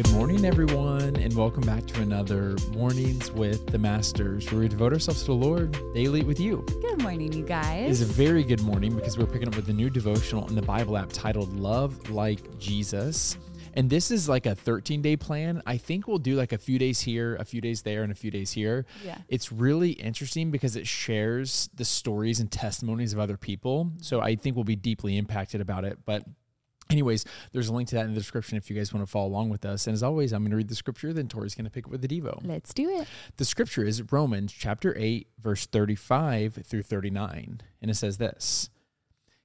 Good morning, everyone, and welcome back to another Mornings with the Masters, where we devote ourselves to the Lord daily with you. Good morning, you guys. It is a very good morning because we're picking up with a new devotional in the Bible app titled Love Like Jesus. And this is like a 13 day plan. I think we'll do like a few days here, a few days there, and a few days here. Yeah. It's really interesting because it shares the stories and testimonies of other people. So I think we'll be deeply impacted about it. But Anyways, there's a link to that in the description if you guys want to follow along with us. And as always, I'm going to read the scripture, then Tori's going to pick up with the Devo. Let's do it. The scripture is Romans chapter 8, verse 35 through 39. And it says this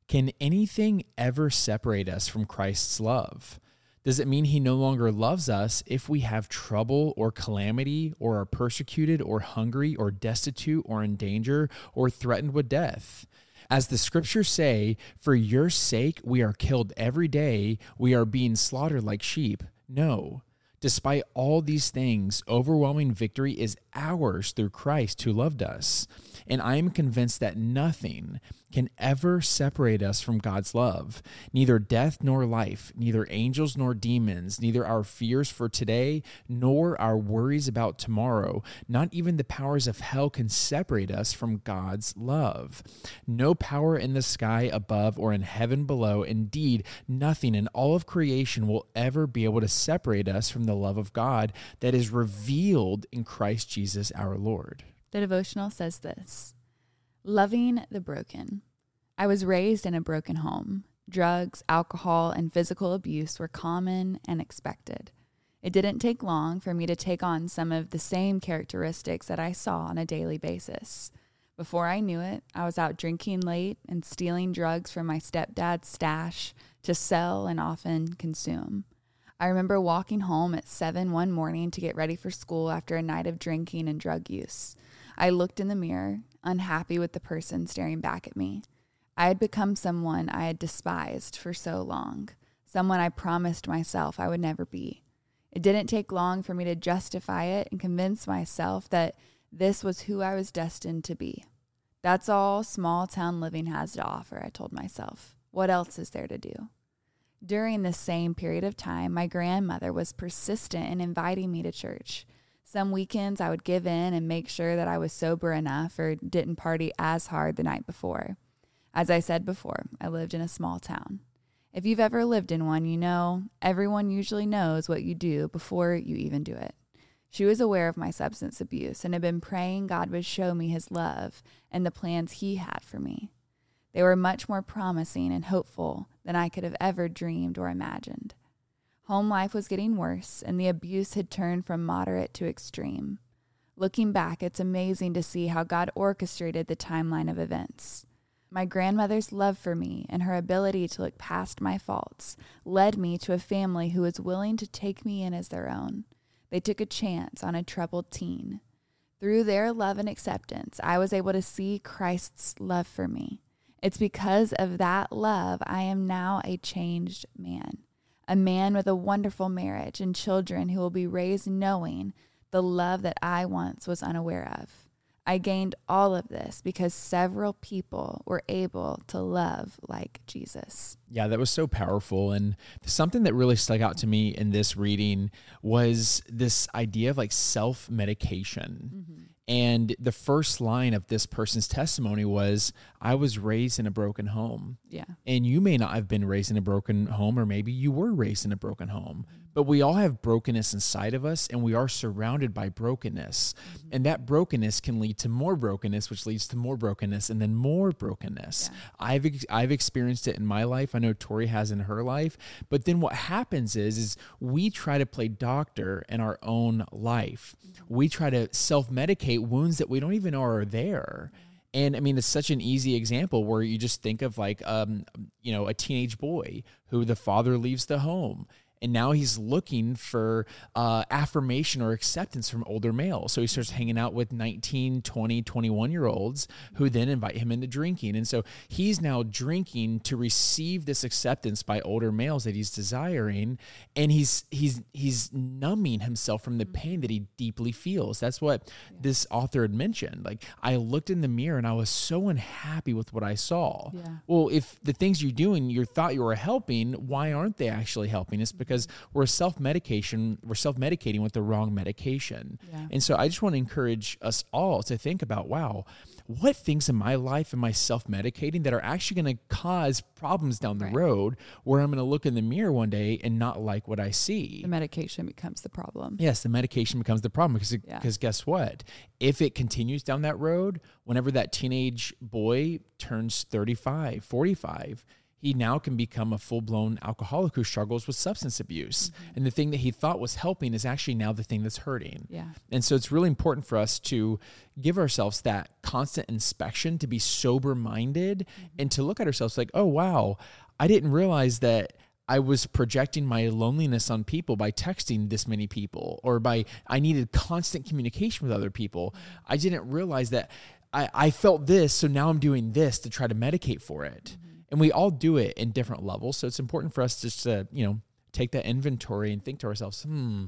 Can anything ever separate us from Christ's love? Does it mean he no longer loves us if we have trouble or calamity, or are persecuted, or hungry, or destitute, or in danger, or threatened with death? As the scriptures say, for your sake we are killed every day, we are being slaughtered like sheep. No. Despite all these things, overwhelming victory is ours through Christ who loved us. And I am convinced that nothing can ever separate us from God's love. Neither death nor life, neither angels nor demons, neither our fears for today nor our worries about tomorrow, not even the powers of hell can separate us from God's love. No power in the sky above or in heaven below, indeed, nothing in all of creation will ever be able to separate us from the love of God that is revealed in Christ Jesus our Lord. The devotional says this Loving the broken. I was raised in a broken home. Drugs, alcohol, and physical abuse were common and expected. It didn't take long for me to take on some of the same characteristics that I saw on a daily basis. Before I knew it, I was out drinking late and stealing drugs from my stepdad's stash to sell and often consume. I remember walking home at seven one morning to get ready for school after a night of drinking and drug use. I looked in the mirror, unhappy with the person staring back at me. I had become someone I had despised for so long, someone I promised myself I would never be. It didn't take long for me to justify it and convince myself that this was who I was destined to be. That's all small town living has to offer, I told myself. What else is there to do? During this same period of time, my grandmother was persistent in inviting me to church. Some weekends I would give in and make sure that I was sober enough or didn't party as hard the night before. As I said before, I lived in a small town. If you've ever lived in one, you know everyone usually knows what you do before you even do it. She was aware of my substance abuse and had been praying God would show me his love and the plans he had for me. They were much more promising and hopeful than I could have ever dreamed or imagined. Home life was getting worse, and the abuse had turned from moderate to extreme. Looking back, it's amazing to see how God orchestrated the timeline of events. My grandmother's love for me and her ability to look past my faults led me to a family who was willing to take me in as their own. They took a chance on a troubled teen. Through their love and acceptance, I was able to see Christ's love for me. It's because of that love I am now a changed man, a man with a wonderful marriage and children who will be raised knowing the love that I once was unaware of. I gained all of this because several people were able to love like Jesus. Yeah, that was so powerful. And something that really stuck out to me in this reading was this idea of like self medication. Mm-hmm. And the first line of this person's testimony was, I was raised in a broken home. Yeah. And you may not have been raised in a broken home, or maybe you were raised in a broken home, but we all have brokenness inside of us and we are surrounded by brokenness. Mm-hmm. And that brokenness can lead to more brokenness, which leads to more brokenness and then more brokenness. Yeah. I've, I've experienced it in my life. I know Tori has in her life. But then what happens is, is we try to play doctor in our own life. Mm-hmm. We try to self medicate wounds that we don't even know are there. And I mean, it's such an easy example where you just think of like, um, you know, a teenage boy who the father leaves the home and now he's looking for uh, affirmation or acceptance from older males. So he starts hanging out with 19 20 21 year olds who then invite him into drinking. And so he's now drinking to receive this acceptance by older males that he's desiring. And he's he's he's numbing himself from the pain that he deeply feels. That's what this author had mentioned. Like i looked in the mirror and i was so unhappy with what i saw. Yeah. well if the things you're doing you thought you were helping why aren't they actually helping? It's because because we're self medication, we're self medicating with the wrong medication. Yeah. And so I just want to encourage us all to think about wow, what things in my life am I self medicating that are actually going to cause problems down the Right. road where I'm going to look in the mirror one day and not like what I see? The medication becomes the problem. Yes, the medication becomes the problem because Yeah. because guess what? If it continues down that road, whenever that teenage boy turns 35, 45, he now can become a full-blown alcoholic who struggles with substance abuse. Mm-hmm. And the thing that he thought was helping is actually now the thing that's hurting. Yeah. And so it's really important for us to give ourselves that constant inspection, to be sober minded, mm-hmm. and to look at ourselves like, oh, wow, I didn't realize that I was projecting my loneliness on people by texting this many people, or by I needed constant communication with other people. Mm-hmm. I didn't realize that I, I felt this, so now I'm doing this to try to medicate for it. And we all do it in different levels. So it's important for us just to, you know, take that inventory and think to ourselves, hmm,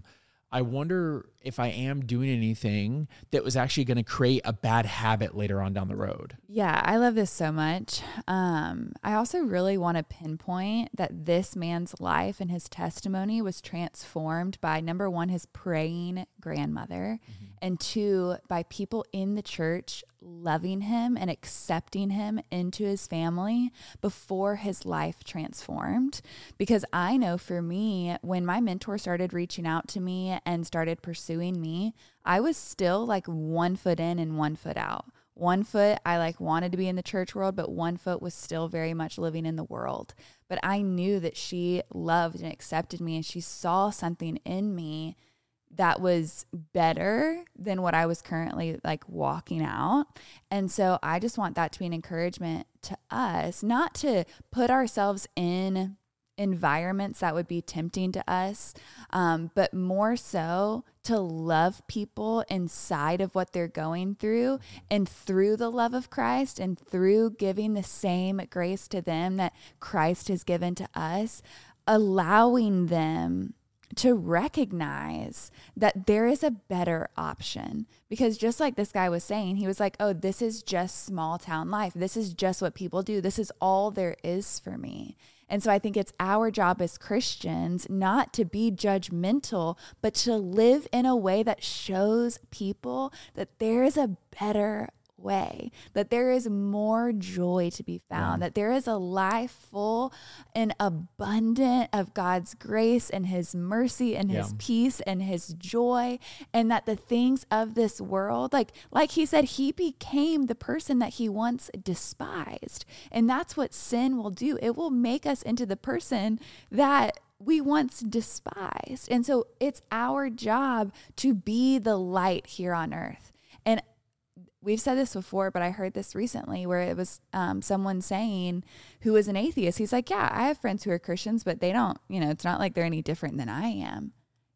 I wonder if I am doing anything that was actually going to create a bad habit later on down the road. Yeah, I love this so much. Um, I also really want to pinpoint that this man's life and his testimony was transformed by number one, his praying grandmother, and two, by people in the church loving him and accepting him into his family before his life transformed. Because I know for me, when my mentor started reaching out to me and started pursuing me, I was still like one foot in and one foot out one foot i like wanted to be in the church world but one foot was still very much living in the world but i knew that she loved and accepted me and she saw something in me that was better than what i was currently like walking out. And so i just want that to be an encouragement to us not to put ourselves in environments that would be tempting to us, um, but more so to love people inside of what they're going through and through the love of Christ and through giving the same grace to them that Christ has given to us, allowing them to recognize that there is a better option. Because just like this guy was saying, he was like, oh, this is just small town life. This is just what people do. This is all there is for me. And so I think it's our job as Christians not to be judgmental, but to live in a way that shows people that there is a better way, that there is more joy to be found, that there is a life full and abundant of God's grace and His mercy and His peace and His joy, and that the things of this world, like like He said, He became the person that He once despised, and that's what sin will do. It will make us into the person that we once despised. And so it's our job to be the light here on earth. And we've said this before, but I heard this recently where it was um, someone saying who was an atheist. He's like, Yeah, I have friends who are Christians, but they don't, you know, it's not like they're any different than I am.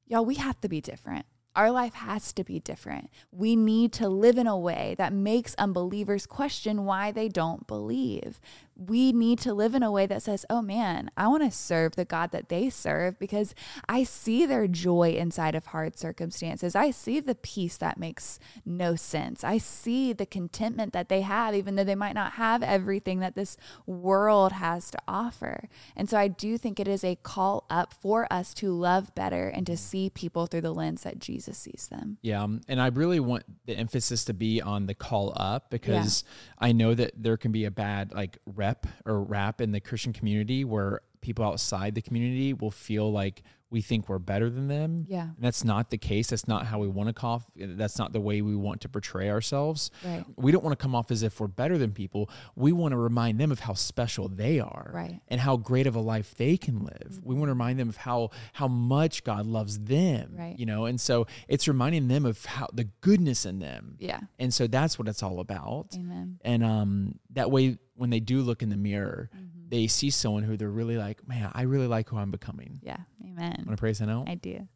Y'all, we have to be different. Our life has to be different. We need to live in a way that makes unbelievers question why they don't believe. We need to live in a way that says, oh man, I want to serve the God that they serve because I see their joy inside of hard circumstances. I see the peace that makes no sense. I see the contentment that they have, even though they might not have everything that this world has to offer. And so I do think it is a call up for us to love better and to see people through the lens that Jesus sees them. Yeah, um, and I really want the emphasis to be on the call up because I know that there can be a bad like rep or rap in the Christian community where people outside the community will feel like we think we're better than them. Yeah. And that's not the case. That's not how we want to off. That's not the way we want to portray ourselves. Right. We don't want to come off as if we're better than people. We want to remind them of how special they are Right. Mm-hmm. and how great of a life they can live. We want to remind them of how how much God loves them. Right. You know, and so it's reminding them of how the goodness in them. Yeah. And so that's what it's all about. Amen. And um that way when they do look in the mirror, Mm-hmm. They see someone who they're really like, man, I really like who I'm becoming. Yeah. Amen. Want to praise that out? I do.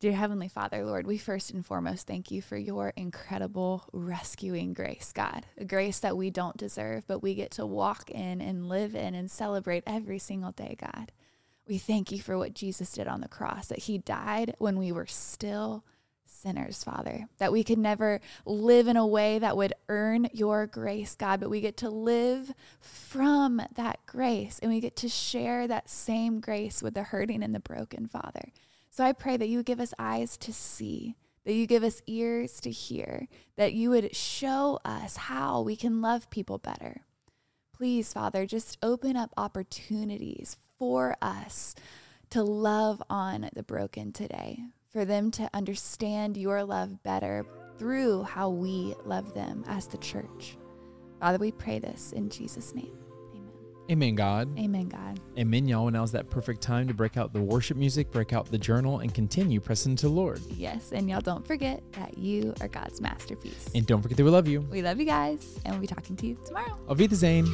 Dear Heavenly Father, Lord, we first and foremost thank you for your incredible rescuing grace, God. A grace that we don't deserve, but we get to walk in and live in and celebrate every single day, God. We thank you for what Jesus did on the cross, that he died when we were still sinners, Father, that we could never live in a way that would earn your grace, God, but we get to live from that grace and we get to share that same grace with the hurting and the broken, Father. So I pray that you give us eyes to see, that you give us ears to hear, that you would show us how we can love people better. Please, Father, just open up opportunities for us to love on the broken today, for them to understand your love better through how we love them as the church. Father, we pray this in Jesus' name. Amen. Amen, God. Amen, God. Amen, y'all. And now's that perfect time to break out the worship music, break out the journal, and continue pressing to the Lord. Yes, and y'all don't forget that you are God's masterpiece. And don't forget that we love you. we love you guys, and we'll be talking to you tomorrow. Auf Wiedersehen.